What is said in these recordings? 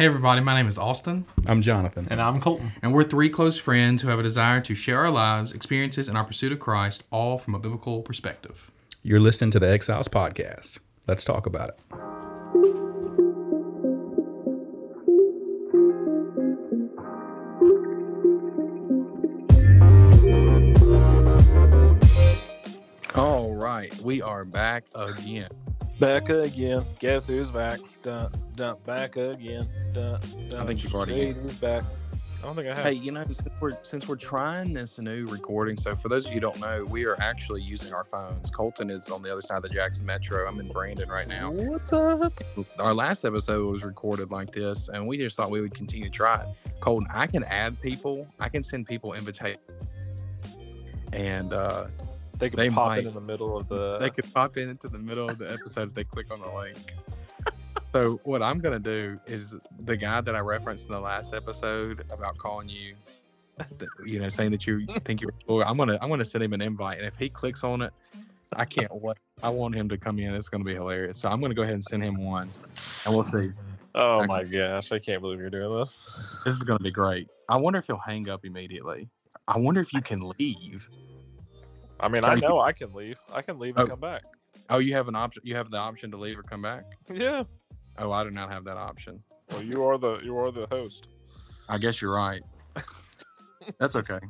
Hey, everybody, my name is Austin, I'm Jonathan. And I'm Colton. and we're three close friends who have a desire to share our lives, experiences, and our pursuit of Christ, all from a biblical perspective. You're listening to the Exiles Podcast. Let's talk about it. All right, we are back again. Back again. Guess who's back? Dun, dun, back again. Dun, dun. I think you've already used Shady's back. I don't think I have. Hey, you know, since we're since we're trying this new recording, so for those of you who don't know, we are actually using our phones. Colton is on the other side of the Jackson Metro. I'm in Brandon right now. What's up? Our last episode was recorded like this, and we just thought we would continue to try it. Colton, I can add people. I can send people invitations, and uh, They could They pop might. it in the middle of the. they could pop in into the middle of the episode if they click on the link. So what I'm gonna do is the guy that I referenced in the last episode about calling you, you know, saying that you think you're cool. I'm gonna I'm gonna send him an invite, and if he clicks on it, I can't wait. I want him to come in. It's gonna be hilarious. So I'm gonna go ahead and send him one, and we'll see. oh my gosh! I can't believe you're doing this. This is gonna be great. I wonder if he'll hang up immediately. I wonder if you can leave. I mean, I you- know I can leave. I can leave and Oh. come back. Oh, you have an option. You have the option to leave or come back. Yeah. Oh, I do not have that option. Well, you are the you are the host. I guess you're right. That's okay.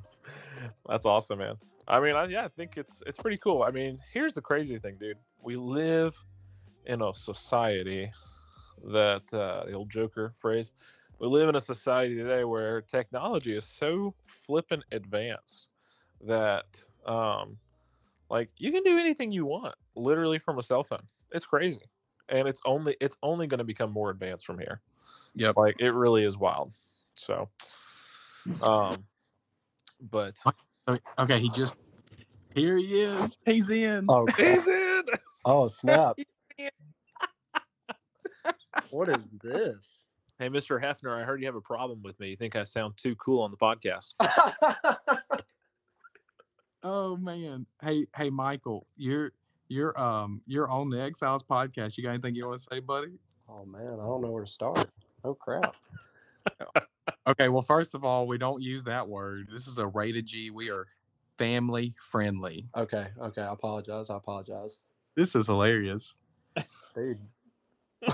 That's awesome, man. I mean, I, yeah, I think it's it's pretty cool. I mean, here's the crazy thing, dude. We live in a society that uh, the old Joker phrase. We live in a society today where technology is so flippin' advanced that, um, like, you can do anything you want, literally from a cell phone. It's crazy, and it's only it's only going to become more advanced from here. Yeah, Like, it really is wild. So, um, but Okay, Okay, he just here he is. He's in. Oh, He's in. oh snap! what is this? Hey, Mr. Hefner, I heard you have a problem with me. You think I sound too cool on the podcast? Oh man. Hey, hey, Michael, you're you're um you're on the Exiles podcast. You got anything you want to say, buddy? oh man, I don't know where to start. Oh crap! Okay, well, first of all, we don't use that word. This is a rated G. We are family friendly. Okay, okay, I apologize. I apologize, This is hilarious. dude.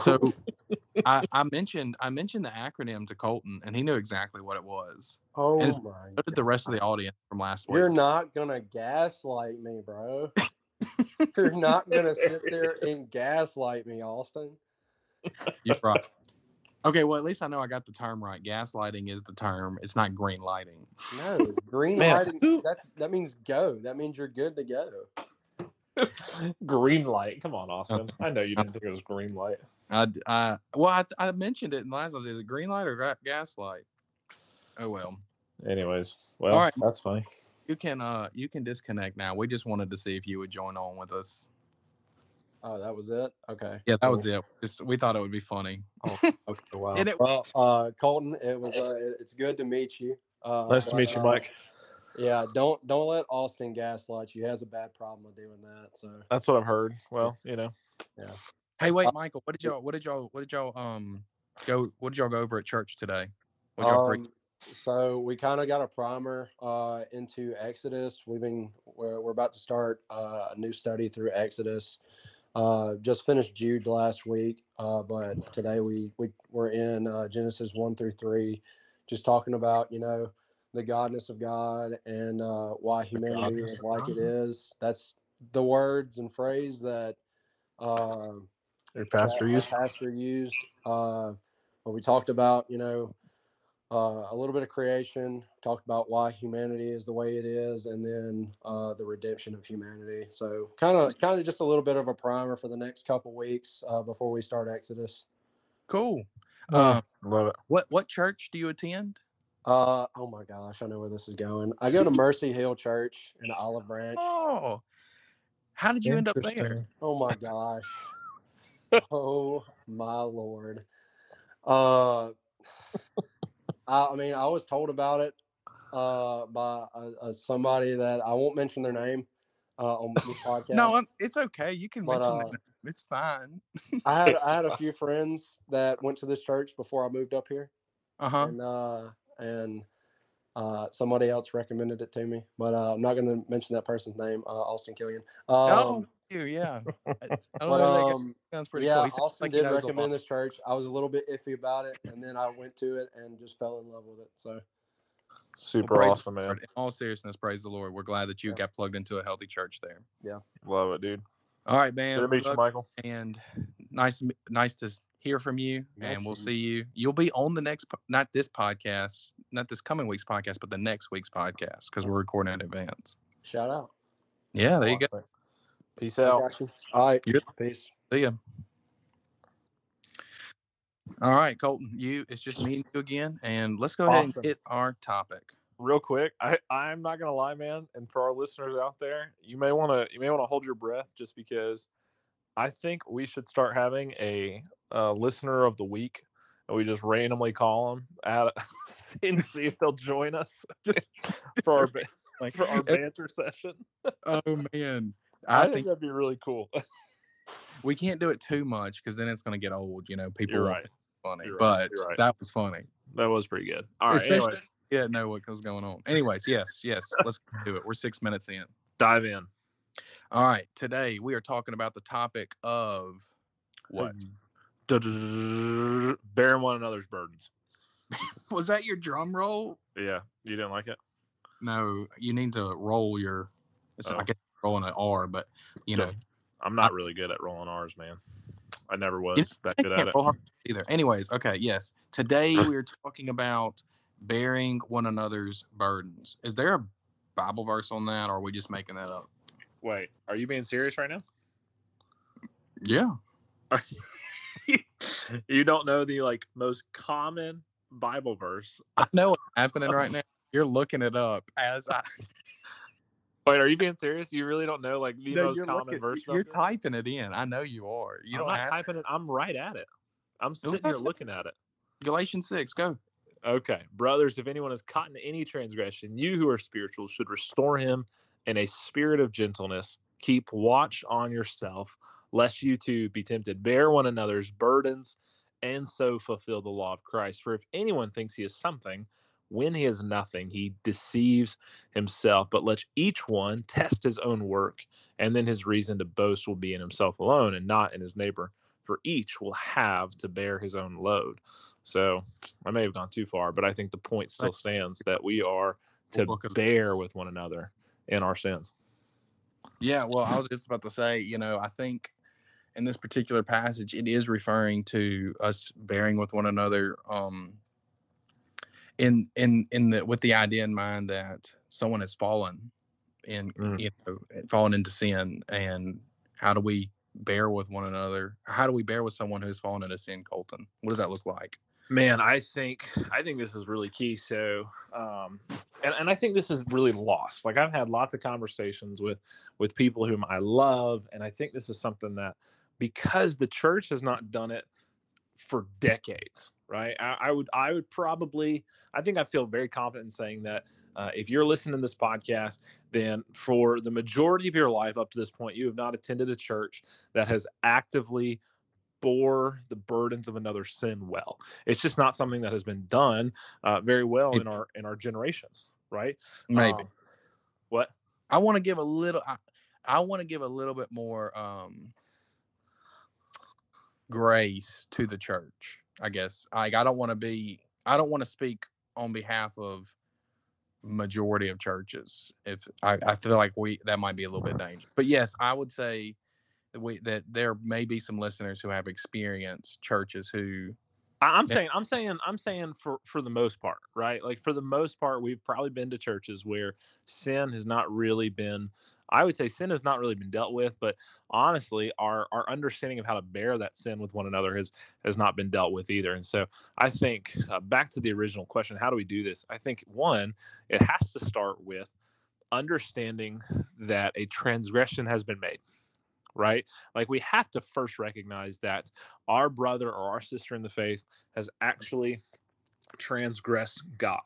So I, I mentioned I mentioned the acronym to Colton, and he knew exactly what it was. Oh it's- my! So did the rest of the audience from last week. You're not gonna gaslight me, bro. You're not gonna sit there and gaslight me, Austin. You're right. Okay, well, at least I know I got the term right. Gaslighting is the term. It's not green lighting. No, green Man, lighting. who- That's that means go. That means you're good to go. green light. Come on, Austin. I know you didn't think it was green light. I well, I, I mentioned it in the last. I was is it green light or ga- gas light? Oh well, Anyways, well, All right. that's funny. you can uh you can disconnect now. We just wanted to see if you would join on with us. Oh, that was it. Okay. Yeah, that cool. was it. Just, we thought it would be funny. Okay, wow. It- well, uh, Colton, it was. Uh, it's good to meet you. Uh, Nice to meet you, uh, Mike. Yeah, don't don't let Austin gaslight you. He has a bad problem with doing that. So That's what I've heard. Well, you know, Yeah. Hey, wait, Uh, Michael, what did y'all what did y'all what did y'all um go what did y'all go over at church today? What y'all? Um, so we kind of got a primer uh, into Exodus. We've been we're, we're about to start uh, a new study through Exodus. Uh, just finished Jude last week, uh, but today we we we're in uh, Genesis one through three, just talking about you know the godness of God and uh, why humanity is like it is. That's the words and phrase that. um your pastor our used. pastor used. Uh, but we talked about, you know, uh, a little bit of creation, talked about why humanity is the way it is, and then uh, the redemption of humanity. So kind of, kind of just a little bit of a primer for the next couple weeks uh, before we start Exodus. Cool. Uh, Uh, love it. what what church do you attend? Uh, oh my gosh, I know where this is going. I go to Mercy Hill Church in Olive Branch. Oh, how did you end up there? Oh my gosh. oh my lord. Uh I, I mean I was told about it uh by uh, somebody that I won't mention their name uh on this podcast. No, I'm, it's okay. You can But, mention uh, It's fine. I had It's I had a few friends that went to this church before I moved up here, Uh huh. and uh, and uh, somebody else recommended it to me, but uh, I'm not going to mention that person's name, uh, Austin Killian. Um, oh, you, yeah. I, I don't but know. Um, sounds pretty yeah, cool. He sounds Austin like did recommend this church. I was a little bit iffy about it, and then I went to it and just fell in love with it. So Super praise the awesome, man. In all seriousness, praise the Lord. We're glad that you Yeah. got plugged into a healthy church there. Yeah, love it, dude. All right, man. Good to meet you, Michael. and nice, nice to s- hear from you. Nice and we'll to see you. You'll be on the next, not this podcast, not this coming week's podcast, but the next week's podcast because we're recording in advance. shout out. Yeah, there you go. Peace out. got you. All right, Good. peace. See ya. All right, Colton. You. It's just me and you again, and let's go ahead and hit our topic. Real quick, I I'm not gonna lie, man. And for our listeners out there, you may want to you may want to hold your breath just because I think we should start having a, uh listener of the week, and we just randomly call them at and see if they'll join us Just for our like for our banter session. oh man, I, I, think, think that'd be really cool. we can't do it too much because then it's going to get old. You know, people. You're right. Funny, You're but right. that was funny. That was pretty good. All right. Especially- Anyways, Yeah, know what was going on. Anyways, yes, yes, let's do it. We're six minutes in. dive in. All right, today we are talking about the topic of what Bearing one another's burdens. was that your drum roll? Yeah, you didn't like it. No, you need to roll your. Oh. I guess rolling an R, but you know, I'm not really good at rolling R's, man. I never was You that good at it. either. Anyways, okay, yes. Today we are talking about bearing one another's burdens. Is there a Bible verse on that, or are we just making that up? Wait, are you being serious right now? Yeah. you don't know the like most common Bible verse. I know what's happening right now. You're looking it up as I. Wait, are you being serious? You really don't know like the No, most common looking, verse? you're typing it in. I know you are. You I'm don't not typing it. I'm right at it. I'm sitting here looking at it. Galatians six. Go. Okay, brothers, if anyone is caught in any transgression, you who are spiritual should restore him in a spirit of gentleness. Keep watch on yourself, lest you too be tempted. Bear one another's burdens, and so fulfill the law of Christ. For if anyone thinks he is something, when he is nothing, he deceives himself. But let each one test his own work, and then his reason to boast will be in himself alone and not in his neighbor. For each will have to bear his own load. So I may have gone too far, but I think the point still stands that we are to We'll look at- bear with one another in our sins. Yeah. Well, I was just about to say. You know, I think in this particular passage, it is referring to us bearing with one another. Um. In in in the with the idea in mind that someone has fallen, in Mm. you know fallen into sin, and how do we bear with one another? How do we bear with someone who's fallen into sin, Colton? What does that look like? Man, I think I think this is really key. So, um, and and I think this is really lost. Like I've had lots of conversations with with people whom I love, and I think this is something that because the church has not done it for decades, right? I, I would I would probably I think I feel very confident in saying that uh, if you're listening to this podcast, then for the majority of your life up to this point, you have not attended a church that has actively bore the burdens of another sin well. It's just not something that has been done uh, very well in our in our generations, right? Maybe. Um, what? I want to give a little. I, I want to give a little bit more um, grace to the church. I guess. Like I don't want to be. I don't want to speak on behalf of majority of churches. If I, I feel like we that might be a little bit dangerous. But yes, I would say we that there may be some listeners who have experienced churches who I'm saying, I'm saying, I'm saying for for the most part, right? Like for the most part, we've probably been to churches where sin has not really been. I would say sin has not really been dealt with, but honestly, our our understanding of how to bear that sin with one another has has not been dealt with either. And so, I think uh, back to the original question: How do we do this? I think one, it has to start with understanding that a transgression has been made. Right? Like we have to first recognize that our brother or our sister in the faith has actually transgressed God,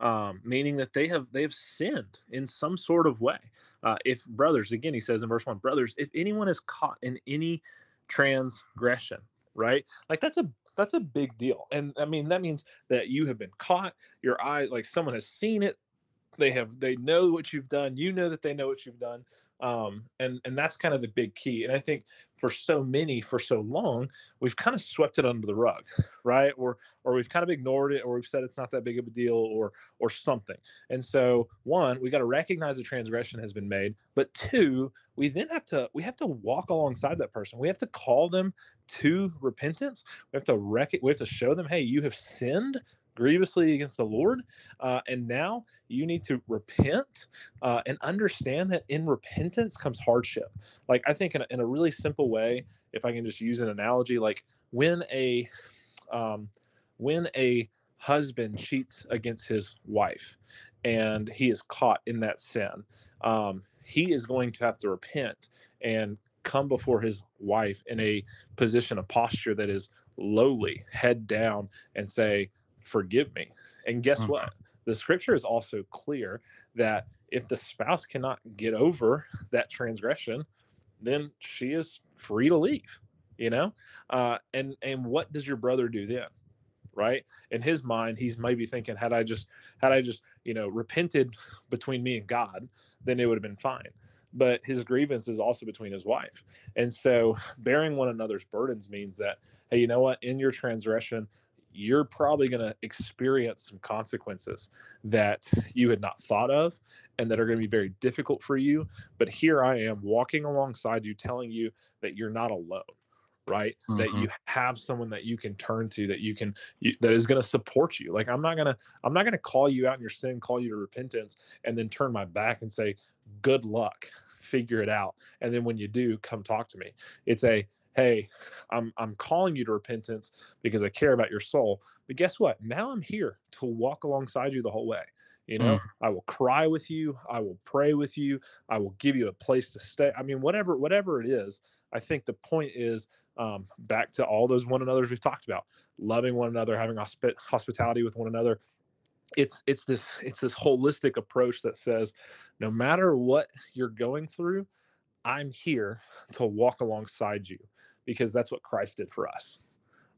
um, meaning that they have they have sinned in some sort of way. Uh, if brothers, again, he says in verse one, brothers, if anyone is caught in any transgression, right? Like that's a that's a big deal. And I mean that means that you have been caught, your eye like someone has seen it, they have they know what you've done you know that they know what you've done um, and and that's kind of the big key and i think for so many for so long we've kind of swept it under the rug right or or we've kind of ignored it or we've said it's not that big of a deal or or something and so one we got to recognize the transgression has been made but two we then have to we have to walk alongside that person we have to call them to repentance we have to rec- we have to show them hey you have sinned grievously against the Lord. Uh, and now you need to repent uh, and understand that in repentance comes hardship. Like, I think in a, in a really simple way, if I can just use an analogy, like when a, um, when a husband cheats against his wife and he is caught in that sin, um, he is going to have to repent and come before his wife in a position, a posture that is lowly, head down, and say, forgive me. And guess mm-hmm. what? The scripture is also clear that if the spouse cannot get over that transgression, then she is free to leave. You know, uh, and and what does your brother do then? right in his mind he's maybe thinking had i just had i just you know repented between me and god then it would have been fine but his grievance is also between his wife and so bearing one another's burdens means that hey you know what in your transgression you're probably going to experience some consequences that you had not thought of and that are going to be very difficult for you. But here I am walking alongside you, telling you that you're not alone right? Mm-hmm. that you have someone that you can turn to that you can you, that is going to support you. Like i'm not going to i'm not going to call you out in your sin call you to repentance and then turn my back and say good luck. Figure it out. And then when you do come talk to me. It's a hey, I'm I'm calling you to repentance because I care about your soul. But guess what? Now I'm here to walk alongside you the whole way. You know, mm. I will cry with you, I will pray with you, I will give you a place to stay. I mean, whatever whatever it is, I think the point is um, back to all those one another's we've talked about, loving one another, having hospi- hospitality with one another. It's it's this it's this holistic approach that says, no matter what you're going through, I'm here to walk alongside you because that's what Christ did for us.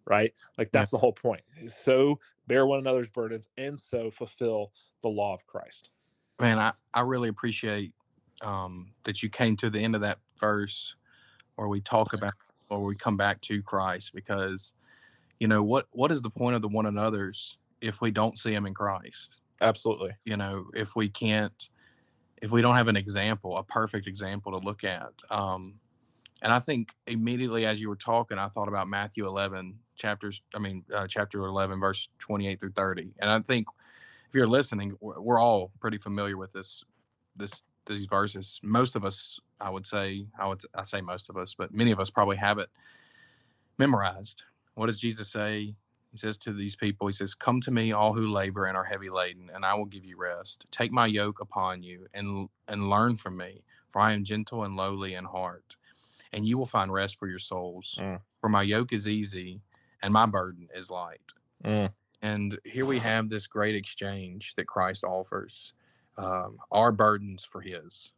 Right? Like that's the whole point. So bear one another's burdens and so fulfill the law of Christ. Man, I, I really appreciate um, that you came to the end of that verse where we talk about or we come back to Christ because you know what what is the point of the one another's if we don't see him in Christ? Absolutely. You know, if we can't if we don't have an example, a perfect example to look at. Um, and I think immediately as you were talking, I thought about Matthew 11 chapters. I mean, uh, chapter 11, verse 28 through 30. And I think if you're listening, we're, all pretty familiar with this, this, these verses. Most of us, I would say, I would, I say most of us, but many of us probably have it memorized. What does Jesus say? He says to these people, He says, Come to me, all who labor and are heavy laden, and I will give you rest. Take my yoke upon you and, and learn from me, for I am gentle and lowly in heart, and you will find rest for your souls. Mm. For my yoke is easy and my burden is light. Mm. And here we have this great exchange that Christ offers um, our burdens for His.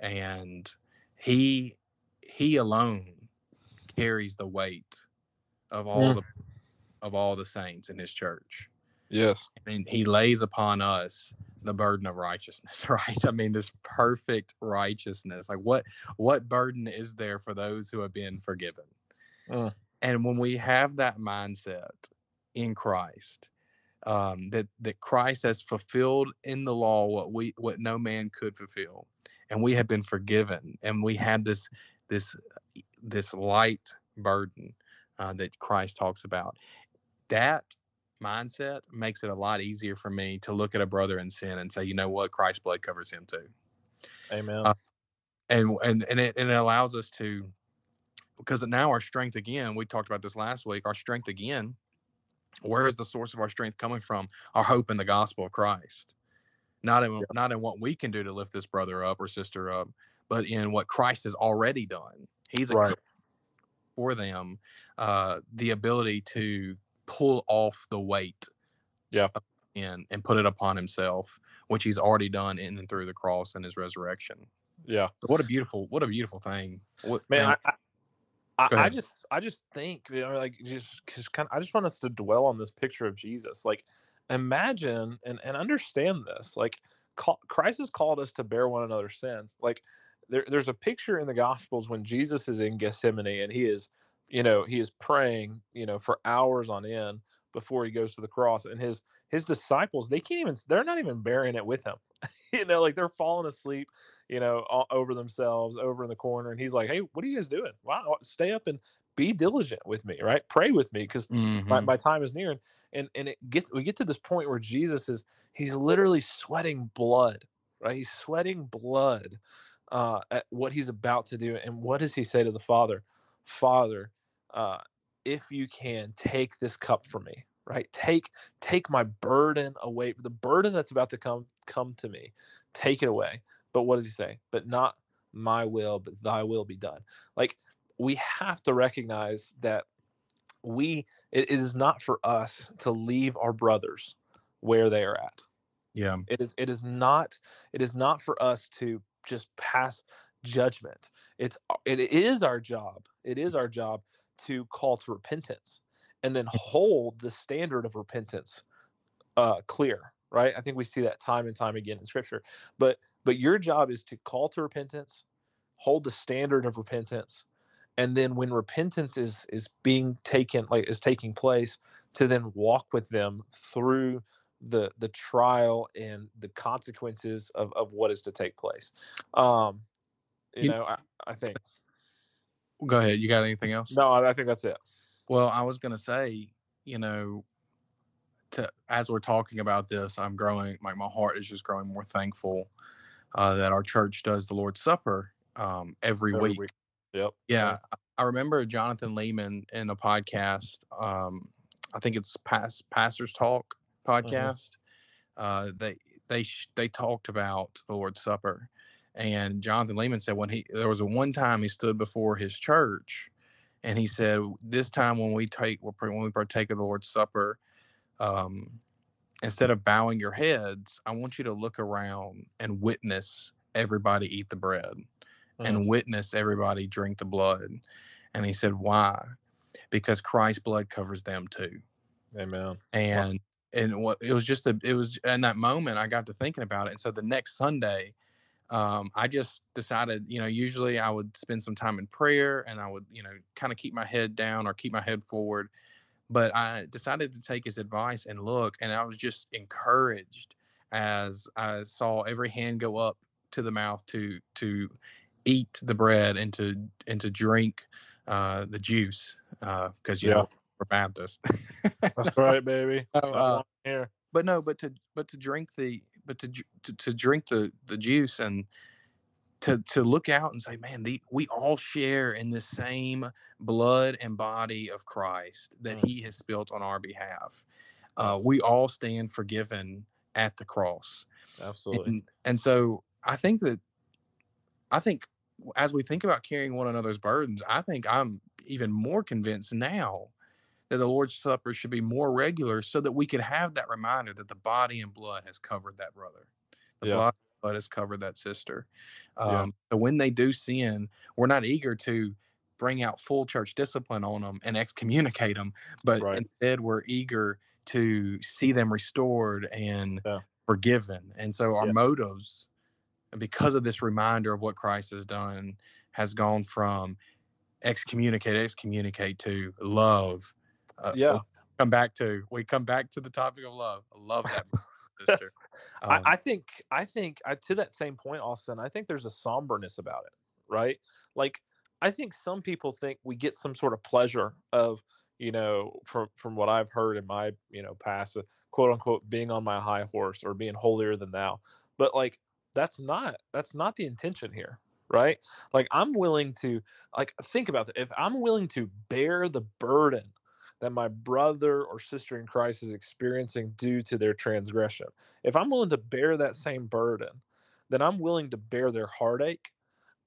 And He, He alone carries the weight of all mm. the of all the saints in his church. Yes. And he lays upon us the burden of righteousness, right? I mean, this perfect righteousness. Like what what burden is there for those who have been forgiven? Uh. And when we have that mindset in Christ, um, that that Christ has fulfilled in the law what we what no man could fulfill, and we have been forgiven, and we have this this this light burden uh, that Christ talks about that mindset makes it a lot easier for me to look at a brother in sin and say, you know what, Christ's blood covers him too. Amen. Uh, and and and it, and it allows us to because now our strength again, we talked about this last week, our strength again, where is the source of our strength coming from? Our hope in the gospel of Christ. Not in yeah. not in what we can do to lift this brother up or sister up, but in what Christ has already done. He's right. for them uh, the ability to pull off the weight yeah and and put it upon himself which he's already done in and through the cross and his resurrection yeah what a beautiful what a beautiful thing what, man, man I, I, I just I just think you know like just, just kind of I just want us to dwell on this picture of Jesus. Like imagine and and understand this. Like call, Christ has called us to bear one another's sins. Like there, there's a picture in the Gospels when Jesus is in Gethsemane and he is, you know, he is praying, you know, for hours on end before he goes to the cross, and his his disciples they can't even they're not even bearing it with him. you know, like they're falling asleep, you know, all over themselves, over in the corner, and he's like, "Hey, what are you guys doing? Wow, stay up and be diligent with me, right? Pray with me because my, Mhm. my time is near." And, and and it gets we get to this point where Jesus is he's literally sweating blood, right? He's sweating blood uh, at what he's about to do, and what does he say to the Father? Father, uh, if you can take this cup from me, right? Take take my burden away, the burden that's about to come come to me, take it away. But what does he say? But not my will, but thy will be done. Like we have to recognize that we it is not for us to leave our brothers where they are at. Yeah. It is it is not it is not for us to just pass judgment. It's it is our job. It is our job to call to repentance and then hold the standard of repentance uh clear, right? I think we see that time and time again in scripture. But but your job is to call to repentance, hold the standard of repentance, and then when repentance is is being taken like is taking place to then walk with them through the the trial and the consequences of, of what is to take place um you, You- know I, I think Go ahead. You got anything else? no I, I think that's it Well, I was gonna say, you know, to as we're talking about this, I'm growing. Like my heart is just growing more thankful uh, that our church does the Lord's Supper um, every, Every week. week. yep Yeah, I- I remember Jonathan Leeman in a podcast. Um, I think it's Past Pastors Talk podcast. Uh, they they sh- they talked about the Lord's Supper, and Jonathan Leeman said when he there was a one time he stood before his church, and he said this time when we take when we partake of the Lord's Supper, um, instead of bowing your heads, I want you to look around and witness everybody eat the bread and witness everybody drink the blood. And he said, Why? Because Christ's blood covers them too. amen And and what it was just a it was in that moment I got to thinking about it. And so the next Sunday, um, I just decided, you know, usually I would spend some time in prayer and I would, you know, kind of keep my head down or keep my head forward. But I decided to take his advice and look, and I was just encouraged as I saw every hand go up to the mouth to to eat the bread and to and to drink uh, the juice Uh because you Yeah. know we're Baptist. that's right baby So, uh, here but no, but to but to drink the but to to, to drink the the juice and to to look out and say, man, the we all share in the same blood and body of Christ that Mm. He has spilt on our behalf. Uh, we all stand forgiven at the cross, absolutely and, and so I think that I think as we think about carrying one another's burdens, I think I'm even more convinced now that the Lord's Supper should be more regular so that we could have that reminder that the body and blood has covered that brother. The Yeah. blood, blood has covered that sister. Yeah. Um, So when they do sin, we're not eager to bring out full church discipline on them and excommunicate them, but Right. instead we're eager to see them restored and Yeah. forgiven. And so our Yeah. motives, because of this reminder of what Christ has done, has gone from excommunicate, excommunicate to love. Uh, yeah come back to we come back to the topic of love. I love that, sister. Um, I, I think I think I, to that same point, Austin. I think there's a somberness about it, right? Like I think some people think we get some sort of pleasure of, you know, from from what I've heard in my you know past, uh, quote unquote, being on my high horse or being holier than thou. But like that's not that's not the intention here, right? Like I'm willing to like think about that. If I'm willing to bear the burden that my brother or sister in Christ is experiencing due to their transgression, if I'm willing to bear that same burden, then I'm willing to bear their heartache.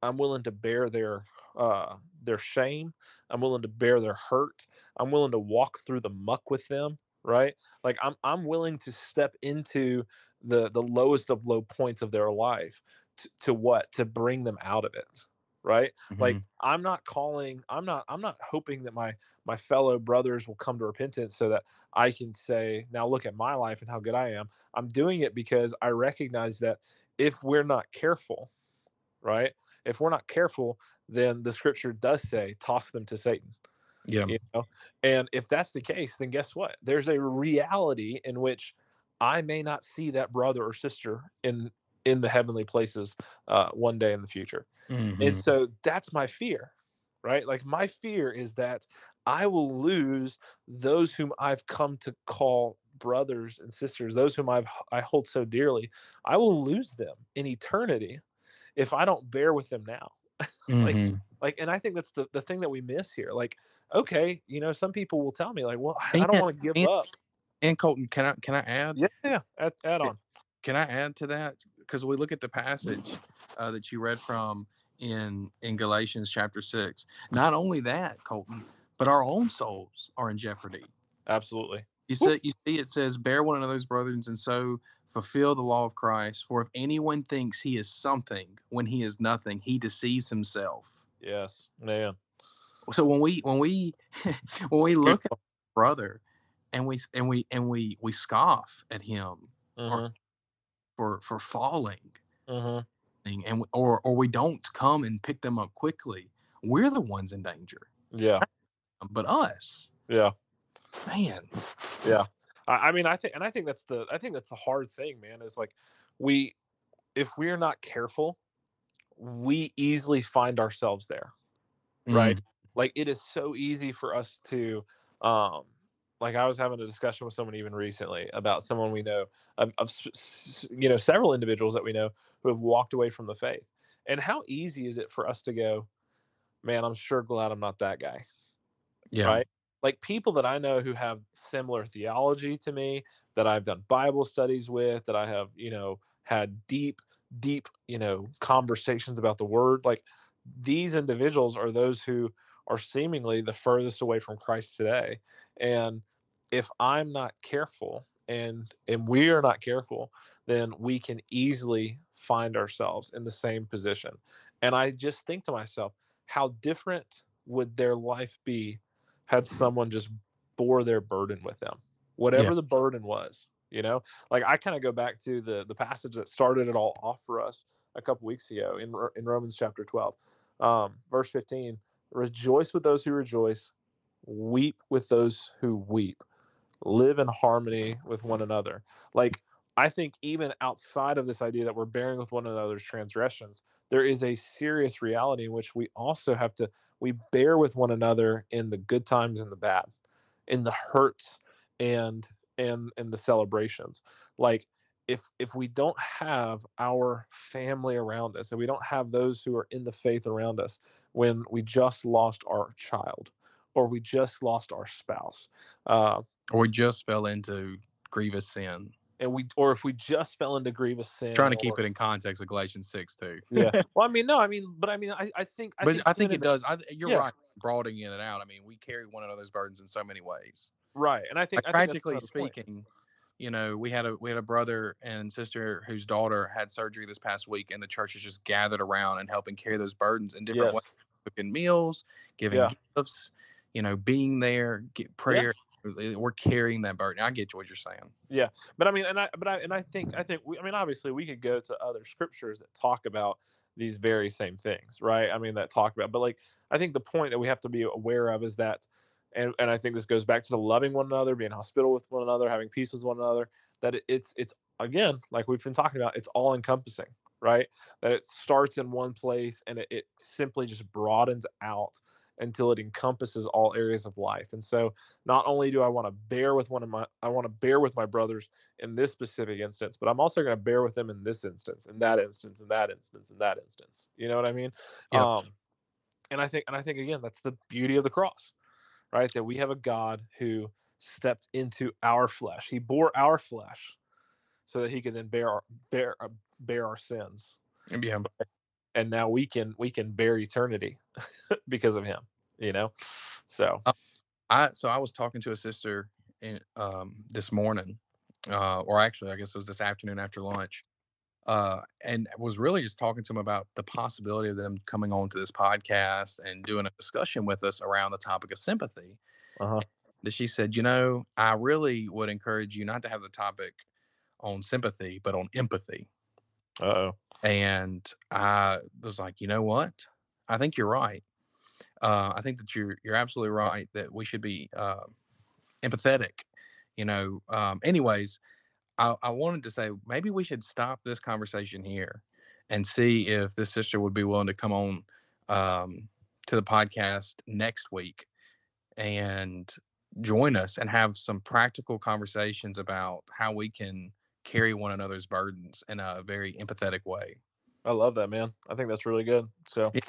I'm willing to bear their uh, their shame. I'm willing to bear their hurt. I'm willing to walk through the muck with them. Right? Like I'm I'm willing to step into the the lowest of low points of their life to, to what to bring them out of it. Right? Like Mhm. I'm not calling, I'm not, I'm not hoping that my my fellow brothers will come to repentance so that I can say, now look at my life and how good I am. I'm doing it because I recognize that if we're not careful, right? If we're not careful, then the scripture does say, toss them to Satan yeah. you know and if that's the case then guess what there's a reality in which i may not see that brother or sister in in the heavenly places uh, one day in the future Mhm. and so that's my fear right like my fear is that i will lose those whom i've come to call brothers and sisters those whom i've i hold so dearly i will lose them in eternity if i don't bear with them now like, Mhm. like and i think that's the, the thing that we miss here like okay you know some people will tell me like well i, I don't want to give and- up and Colton, can I can I add? yeah yeah add, add on Can I add to that? Because we look at the passage uh, that you read from in in Galatians chapter six. Not only that, Colton, but our own souls are in jeopardy. absolutely You see, you see, it says, "Bear one another's burdens, and so fulfill the law of Christ. For if anyone thinks he is something when he is nothing, he deceives himself." yes man So when we when we when we look at brother, and we and we and we we scoff at him Mhm, for for falling, mhm. thing, and or or we don't come and pick them up quickly, we're the ones in danger. yeah But us, yeah man, I, I mean, I think, and I think that's the, I think that's the hard thing, man. Is like, we, if we're not careful, we easily find ourselves there, right? Like, it is so easy for us to, um, like I was having a discussion with someone even recently about someone we know of, of you know several individuals that we know who have walked away from the faith, and how easy is it for us to go, man? I'm sure glad I'm not that guy yeah, right? Like people that I know who have similar theology to me, that I've done Bible studies with, that I have, you know, had deep, deep, you know, conversations about the word. Like these individuals are those who are seemingly the furthest away from Christ today. And if I'm not careful and and we are not careful, then we can easily find ourselves in the same position. And I just think to myself, how different would their life be had someone just bore their burden with them whatever the burden was you know like i kind of go back to the the passage that started it all off for us a couple weeks ago in in romans chapter 12 um verse 15 rejoice with those who rejoice. Weep with those who weep. Live in harmony with one another. Like i think even outside of this idea that we're bearing with one another's transgressions there is a serious reality in which we also have to we bear with one another in the good times and the bad in the hurts and and and the celebrations. Like if if we don't have our family around us and we don't have those who are in the faith around us when we just lost our child or we just lost our spouse uh, or we just fell into grievous sin. and we or if we just fell into grievous sin Trying to keep or- it in context of Galatians six too. yeah well i mean no i mean but i mean i, I think i but think, I think it does. I, you're Yeah. right, broadening it out. I mean, we carry one another's burdens in so many ways. right and i think, like I think practically another point. You know we had a we had a brother and sister whose daughter had surgery this past week and the church is just gathered around and helping carry those burdens in different ways yes. cooking meals giving Yeah. gifts you know being there get prayer eh, we're carrying that burden i get what you're saying Yeah, but I mean, and I, but I, and I think, I think, we, I mean, obviously, we could go to other scriptures that talk about these very same things, right? I mean, that talk about, but like, I think the point that we have to be aware of is that, and and I think this goes back to the loving one another, being hospitable with one another, having peace with one another. That it, it's, it's again, like we've been talking about, it's all encompassing, right? That it starts in one place and it, it simply just broadens out until it encompasses all areas of life. And so, not only do I want to bear with one of my, I want to bear with my brothers in this specific instance, but I'm also going to bear with them in this instance, in that instance, in that instance, in that instance. You know what I mean? Yep. Um, and I think, and I think again, that's the beauty of the cross, right? That we have a God who stepped into our flesh. He bore our flesh, so that He could then bear our, bear uh, bear our sins, yeah and now we can we can bear eternity because of Him. You know, so i so i was talking to a sister in, um this morning uh or actually i guess it was this afternoon after lunch uh, and was really just talking to him about the possibility of them coming on to this podcast and doing a discussion with us around the topic of sympathy. Uh-huh. That she said, you know, I really would encourage you not to have the topic on sympathy, but on empathy. Uh oh. And I was like, you know what? I think you're right. Uh, I think that you're you're absolutely right that we should be uh, empathetic. You know. Um, anyways, I, I wanted to say maybe we should stop this conversation here and see if this sister would be willing to come on um, to the podcast next week and join us and have some practical conversations about how we can carry one another's burdens in a very empathetic way. I love that, man. I think that's really good. So, Yeah.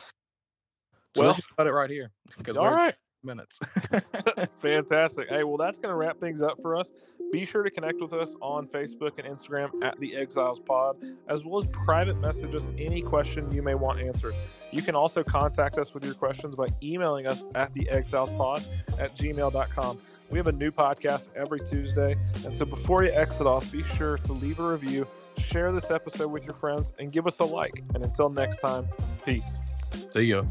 So well, let's just put it right here because all we're right. Minutes. Fantastic. Hey, well, that's going to wrap things up for us. Be sure to connect with us on Facebook and Instagram at the Exiles Pod, as well as private message us any question you may want answered. You can also contact us with your questions by emailing us at the Exiles Pod at gmail.com. We have a new podcast every Tuesday. And so before you exit off, be sure to leave a review, share this episode with your friends, and give us a like. And until next time, peace. See ya.